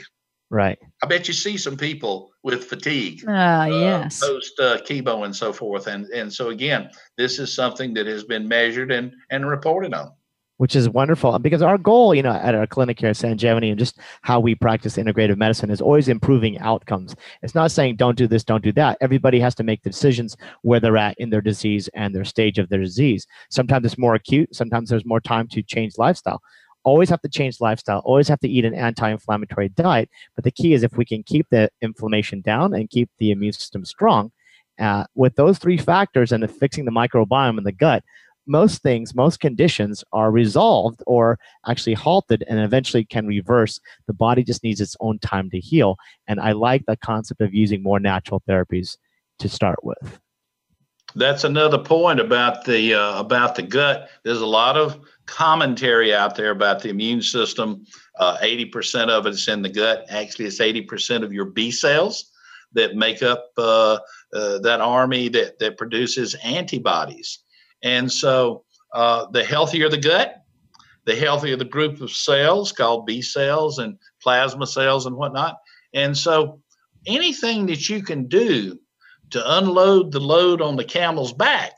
Right. I bet you see some people with fatigue. Ah, uh, yes. Post uh, chemo and so forth, and and so again, this is something that has been measured and and reported on which is wonderful because our goal, you know, at our clinic here at Sanjevani and just how we practice integrative medicine is always improving outcomes. It's not saying don't do this, don't do that. Everybody has to make the decisions where they're at in their disease and their stage of their disease. Sometimes it's more acute, sometimes there's more time to change lifestyle. Always have to change lifestyle, always have to eat an anti inflammatory diet. But the key is if we can keep the inflammation down and keep the immune system strong, uh, with those three factors and the fixing the microbiome in the gut, most things, most conditions are resolved or actually halted and eventually can reverse. The body just needs its own time to heal. And I like the concept of using more natural therapies to start with. That's another point about the uh, about the gut. There's a lot of commentary out there about the immune system. Uh, 80% of it's in the gut. Actually, it's 80% of your B cells that make up uh, uh, that army that that produces antibodies. And so uh, the healthier the gut, the healthier the group of cells called B cells and plasma cells and whatnot. And so anything that you can do to unload the load on the camel's back,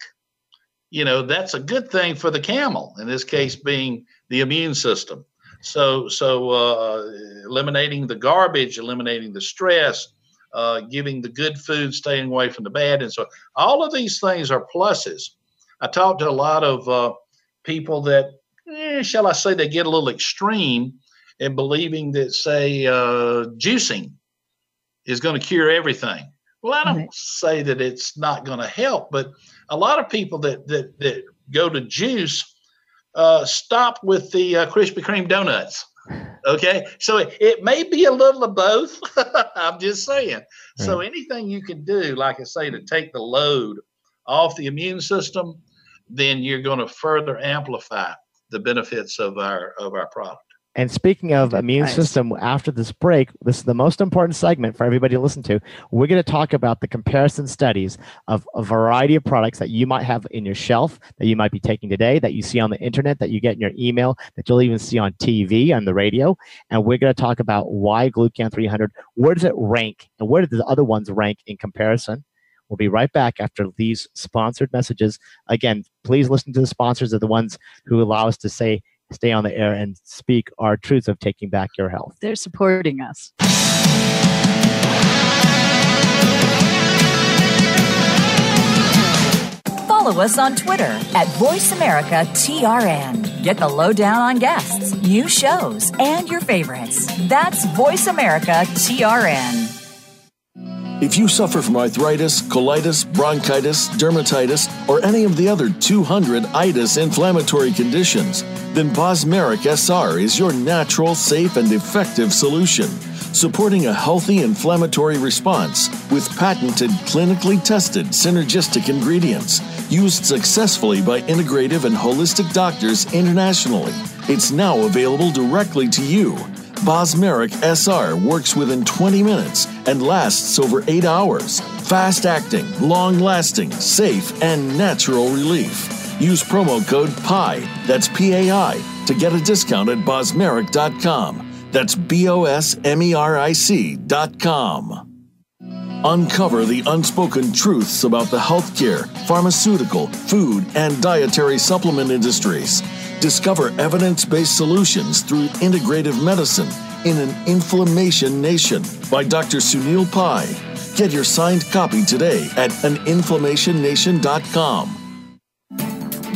you know, that's a good thing for the camel, in this case being the immune system. So, so uh, eliminating the garbage, eliminating the stress, uh, giving the good food, staying away from the bad, and so all of these things are pluses. I talked to a lot of uh, people that, eh, shall I say, they get a little extreme in believing that, say, uh, juicing is going to cure everything. Well, I don't right. say that it's not going to help, but a lot of people that that that go to juice uh, stop with the uh, Krispy Kreme donuts. Okay, so it, it, may be a little of both. <laughs> I'm just saying. Right. So anything you can do, like I say, to take the load off the immune system then you're going to further amplify the benefits of our of our product. And speaking of immune nice. system, after this break, this is the most important segment for everybody to listen to. We're going to talk about the comparison studies of a variety of products that you might have in your shelf, that you might be taking today, that you see on the internet, that you get in your email, that you'll even see on TV, on the radio. And we're going to talk about why Glucan 300, where does it rank, and where do the other ones rank in comparison? We'll be right back after these sponsored messages. Again, please listen to the sponsors are the ones who allow us to say, stay on the air and speak our truths of taking back your health. They're supporting us. Follow us on Twitter at VoiceAmericaTRN. Get the lowdown on guests, new shows, and your favorites. That's VoiceAmericaTRN. If you suffer from arthritis, colitis, bronchitis, dermatitis, or any of the other 200 itis inflammatory conditions, then Bosmeric SR is your natural, safe, and effective solution, supporting a healthy inflammatory response with patented, clinically tested synergistic ingredients used successfully by integrative and holistic doctors internationally. It's now available directly to you Bosmeric SR works within 20 minutes and lasts over 8 hours. Fast acting, long lasting, safe, and natural relief. Use promo code PI, that's P A I, to get a discount at bosmeric.com. That's B O S M E R I C.com. Uncover the unspoken truths about the healthcare, pharmaceutical, food, and dietary supplement industries Discover evidence based solutions through integrative medicine in an inflammation nation by Dr. Sunil Pai. Get your signed copy today at aninflammationnation.com.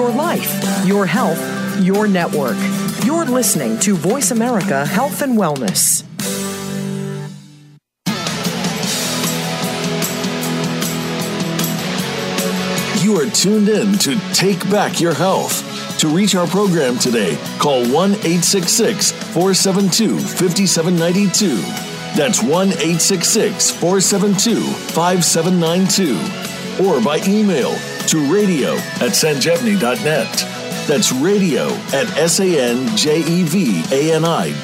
Your life, your health, your network. You're listening to Voice America Health and Wellness. You are tuned in to Take Back Your Health. To reach our program today, call 1 866 472 5792. That's 1 866 472 5792. Or by email to radio at sanjevani.net. That's radio at S-A-N-J-E-V-A-N-I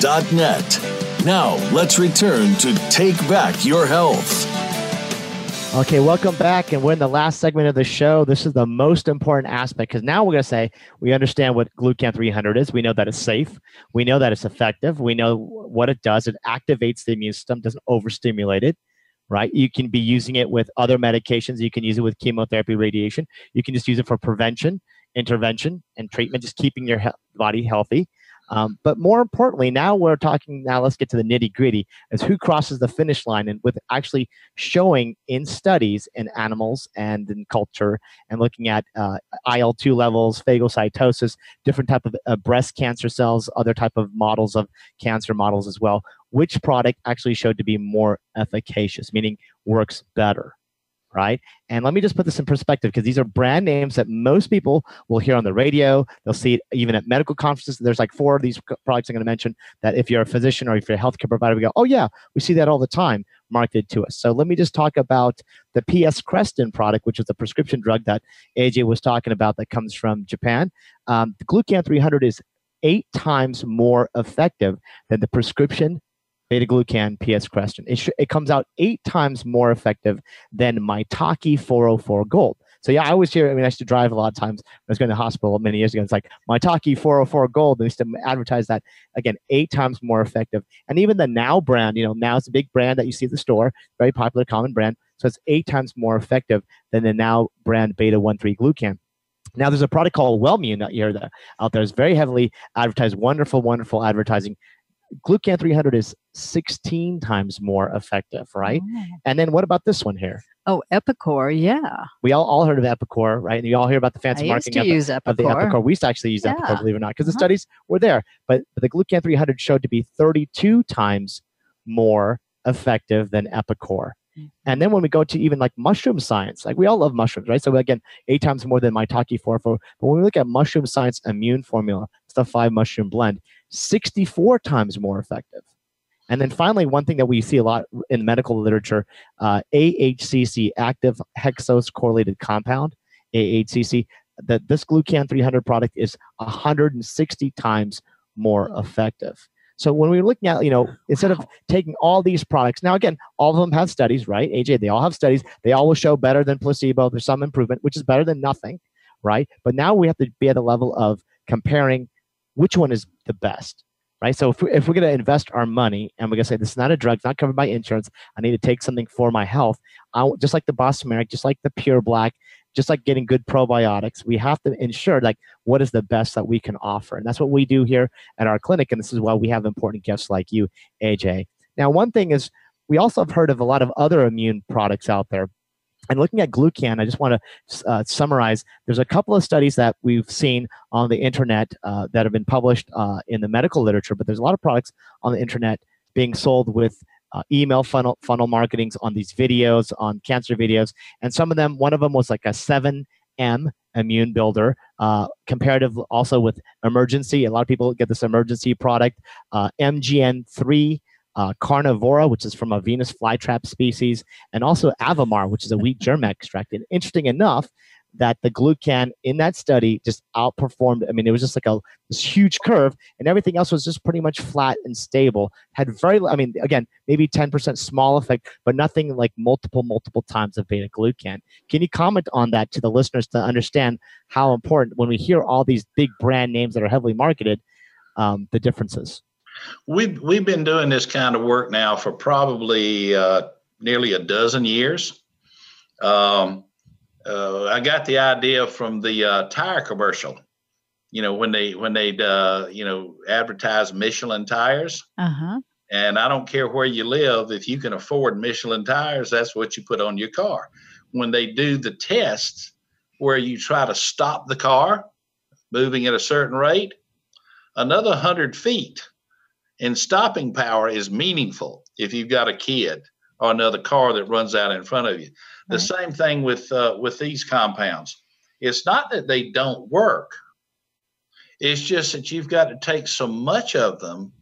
dot net. Now, let's return to Take Back Your Health. Okay, welcome back. And we're in the last segment of the show. This is the most important aspect because now we're going to say we understand what Glucan 300 is. We know that it's safe. We know that it's effective. We know what it does. It activates the immune system, doesn't overstimulate it right? You can be using it with other medications. You can use it with chemotherapy, radiation. You can just use it for prevention, intervention, and treatment, just keeping your he- body healthy. Um, but more importantly, now we're talking. Now let's get to the nitty gritty: is who crosses the finish line, and with actually showing in studies in animals and in culture, and looking at uh, IL two levels, phagocytosis, different type of uh, breast cancer cells, other type of models of cancer models as well which product actually showed to be more efficacious, meaning works better, right? And let me just put this in perspective because these are brand names that most people will hear on the radio. They'll see it even at medical conferences. There's like four of these products I'm going to mention that if you're a physician or if you're a healthcare provider, we go, oh, yeah, we see that all the time marketed to us. So let me just talk about the PSK Krestin product, which is a prescription drug that AJ was talking about that comes from Japan. Um, the Glucan 300 is eight times more effective than the prescription beta glucan PSK Krestin. It, sh- it comes out eight times more effective than Maitake 404 Gold. So yeah, I always hear. I mean, I used to drive a lot of times. I was going to the hospital many years ago. It's like Maitake 404 Gold. They used to advertise that again, eight times more effective. And even the Now brand, you know, Now it's a big brand that you see at the store, very popular, common brand. So it's eight times more effective than the Now brand Beta 13 Glucan. Now, there's a product called Wellmune out here that out there is very heavily advertised. Wonderful, wonderful advertising. Glucan 300 is 16 times more effective, right? Oh. And then what about this one here? Oh, Epicor, yeah. We all, all heard of Epicor, right? And you all hear about the fancy I marketing of, use Epicor. of the Epicor. We used to actually use yeah. Epicor, believe it or not, because the uh-huh. studies were there. But, but the Glucan 300 showed to be 32 times more effective than Epicor. Mm-hmm. And then when we go to even like mushroom science, like we all love mushrooms, right? So again, eight times more than Maitake 4 But when we look at mushroom science immune formula, it's the five mushroom blend, 64 times more effective. And then finally, one thing that we see a lot in medical literature, uh, AHCC, active hexose correlated compound, AHCC, that this glucan 300 product is 160 times more effective. So when we're looking at, you know, instead of taking all these products, now again, all of them have studies, right? AJ, they all have studies. They all will show better than placebo. There's some improvement, which is better than nothing, right? But now we have to be at the level of comparing which one is the best right? So if, we, if we're going to invest our money and we're going to say this is not a drug, it's not covered by insurance, I need to take something for my health. I, just like the Boston just like the PurBlack, just like getting good probiotics, we have to ensure like what is the best that we can offer, and that's what we do here at our clinic. And this is why we have important guests like you, AJ. Now, one thing is we also have heard of a lot of other immune products out there and looking at glucan, I just want to uh, summarize. There's a couple of studies that we've seen on the internet uh, that have been published uh, in the medical literature, but there's a lot of products on the internet being sold with uh, email funnel funnel marketings on these videos, on cancer videos, and some of them. One of them was like a seven M immune builder, uh, comparative also with Emergen-C. A lot of people get this Emergen-C product, uh, MGN3 uh, carnivora, which is from a Venus flytrap species, and also Avemar, which is a wheat germ <laughs> extract. And interesting enough, that the glucan in that study just outperformed. I mean, it was just like a this huge curve, and everything else was just pretty much flat and stable. Had very, I mean, again, maybe 10% small effect, but nothing like multiple, multiple times of beta glucan. Can you comment on that to the listeners to understand how important when we hear all these big brand names that are heavily marketed, um, the differences? We've we've been doing this kind of work now for probably uh, nearly a dozen years. Um, uh, I got the idea from the uh, tire commercial. You know when they when they uh, you know advertise Michelin tires. Uh-huh. And I don't care where you live, if you can afford Michelin tires, that's what you put on your car. When they do the tests where you try to stop the car moving at a certain rate, another 100 feet in stopping power is meaningful if you've got a kid or another car that runs out in front of you. The right. same thing with uh, with these compounds. It's not that they don't work. It's just that you've got to take so much of them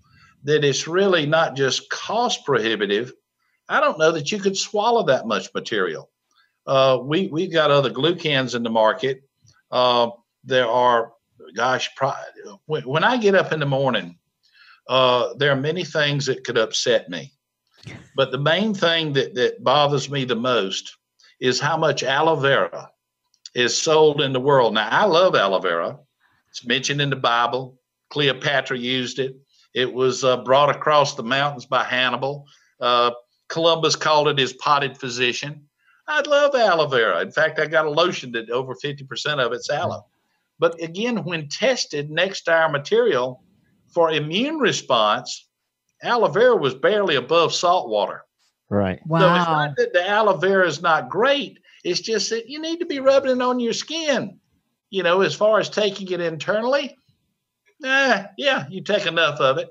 that it's really not just cost prohibitive. I don't know that you could swallow that much material. Uh, we we've got other glucans in the market. Uh, there are, gosh, when, when I get up in the morning, uh, there are many things that could upset me. But the main thing that, that bothers me the most is how much aloe vera is sold in the world. Now, I love aloe vera. It's mentioned in the Bible. Cleopatra used it. It was uh, brought across the mountains by Hannibal. Uh, Columbus called it his potted physician. I'd love aloe vera. In fact, I got a lotion that over 50% of it's aloe. But again, when tested next to our material, for immune response, aloe vera was barely above salt water. Right. Wow. So it's not that the aloe vera is not great. It's just that you need to be rubbing it on your skin. You know, as far as taking it internally, eh, yeah, you take enough of it.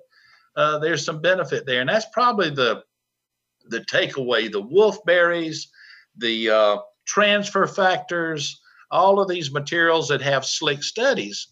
Uh, there's some benefit there, and that's probably the the takeaway. The wolfberries, the uh, transfer factors, all of these materials that have slick studies.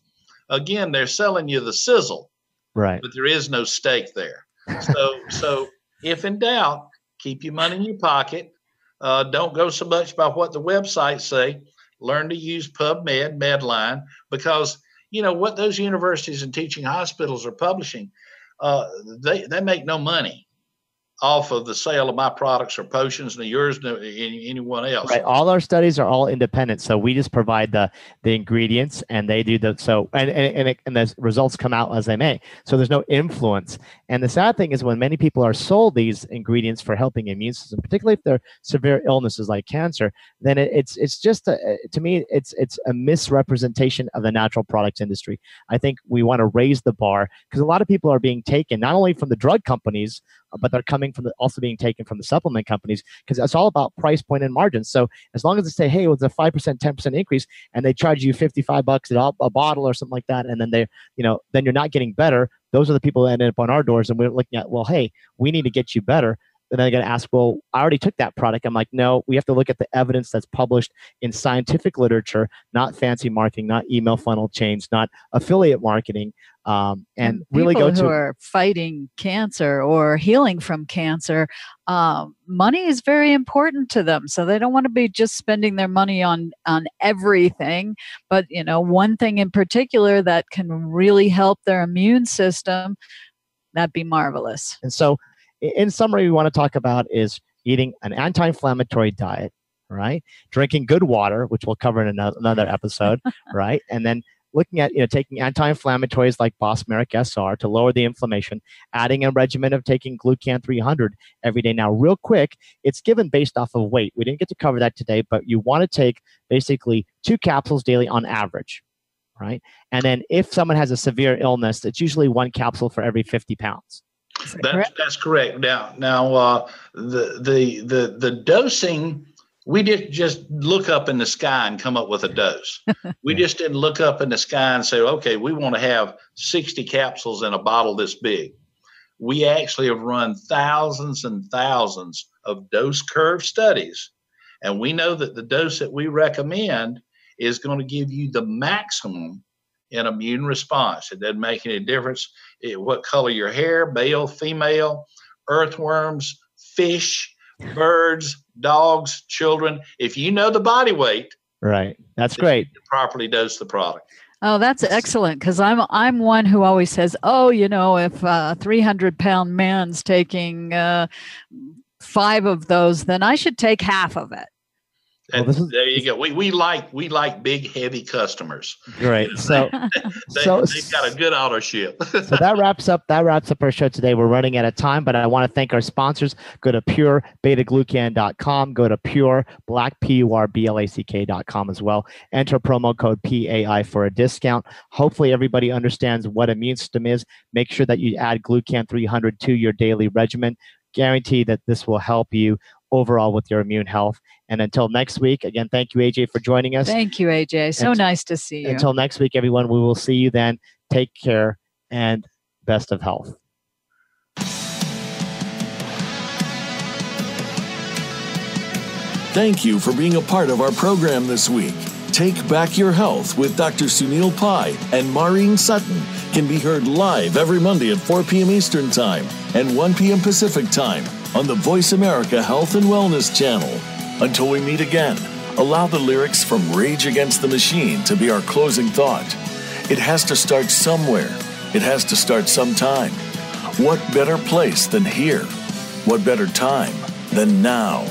Again, they're selling you the sizzle right. But there is no stake there. So <laughs> so if in doubt keep your money in your pocket. Uh, don't go so much by what the websites say. Learn to use pubmed medline because you know what those universities and teaching hospitals are publishing uh, they they make no money off of the sale of my products or potions and yours than anyone else. Right. All our studies are all independent, so we just provide the the ingredients, and they do the so and and and, it, and the results come out as they may. So there's no influence. And the sad thing is when many people are sold these ingredients for helping immune system, particularly if they're severe illnesses like cancer, then it, it's it's just a, to me it's it's a misrepresentation of the natural products industry. I think we want to raise the bar because a lot of people are being taken not only from the drug companies but they're coming from the also being taken from the supplement companies because it's all about price point and margins. So as long as they say, hey, it was a five percent, ten percent increase, and they charge you fifty five bucks a, a bottle or something like that, and then they, you know, then you're not getting better. Those are the people that end up on our doors, and we're looking at, well, hey, we need to get you better and then they're going to ask, well, I already took that product. I'm like, no, we have to look at the evidence that's published in scientific literature, not fancy marketing, not email funnel chains, not affiliate marketing, um, and, and really go to who are fighting cancer or healing from cancer. Um, money is very important to them, so they don't want to be just spending their money on on everything. But you know, one thing in particular that can really help their immune system. That'd be marvelous. And so in summary, we want to talk about is eating an anti-inflammatory diet, right? Drinking good water, which we'll cover in another, episode, <laughs> right? And then looking at you know taking anti-inflammatories like Bosmeric SR to lower the inflammation, adding a regimen of taking Glucan 300 every day. Now, real quick, it's given based off of weight. We didn't get to cover that today, but you want to take basically two capsules daily on average, right? And then if someone has a severe illness, it's usually one capsule for every 50 pounds. That that's, that's correct. Now, now uh, the the the the dosing. We didn't just look up in the sky and come up with a dose. <laughs> we just didn't look up in the sky and say, okay, we want to have 60 capsules in a bottle this big. We actually have run thousands and thousands of dose curve studies. And we know that the dose that we recommend is going to give you the maximum in immune response. It doesn't make any difference it, what color your hair, male, female, earthworms, fish, birds, dogs, children. If you know the body weight, Right. That's great. Properly dose the product. Oh, that's excellent because I'm I'm one who always says, oh, you know, if a 300 pound man's taking uh, five of those, then I should take half of it. And well, is, there you go. We we like we like big heavy customers. Great. <laughs> So they, so they've got a good auto ship. <laughs> so that wraps up that wraps up our show today. We're running out of time, but I want to thank our sponsors. Go to purebetaglucan.com. Go to pure black p u r b l a c k.com as well. Enter promo code PAI for a discount. Hopefully everybody understands what immune system is. Make sure that you add glucan 300 to your daily regimen guarantee that this will help you overall with your immune health. And until next week, again, thank you, AJ, for joining us. Thank you, AJ. So and nice to see you. Until next week, everyone, we will see you then. Take care and best of health. Thank you for being a part of our program this week. Take Back Your Health with Dr. Sunil Pai and Maureen Sutton can be heard live every Monday at 4 p.m. Eastern Time and 1 p.m. Pacific Time on the Voice America Health and Wellness channel. Until we meet again, allow the lyrics from Rage Against the Machine to be our closing thought. It has to start somewhere, it has to start sometime. What better place than here? What better time than now?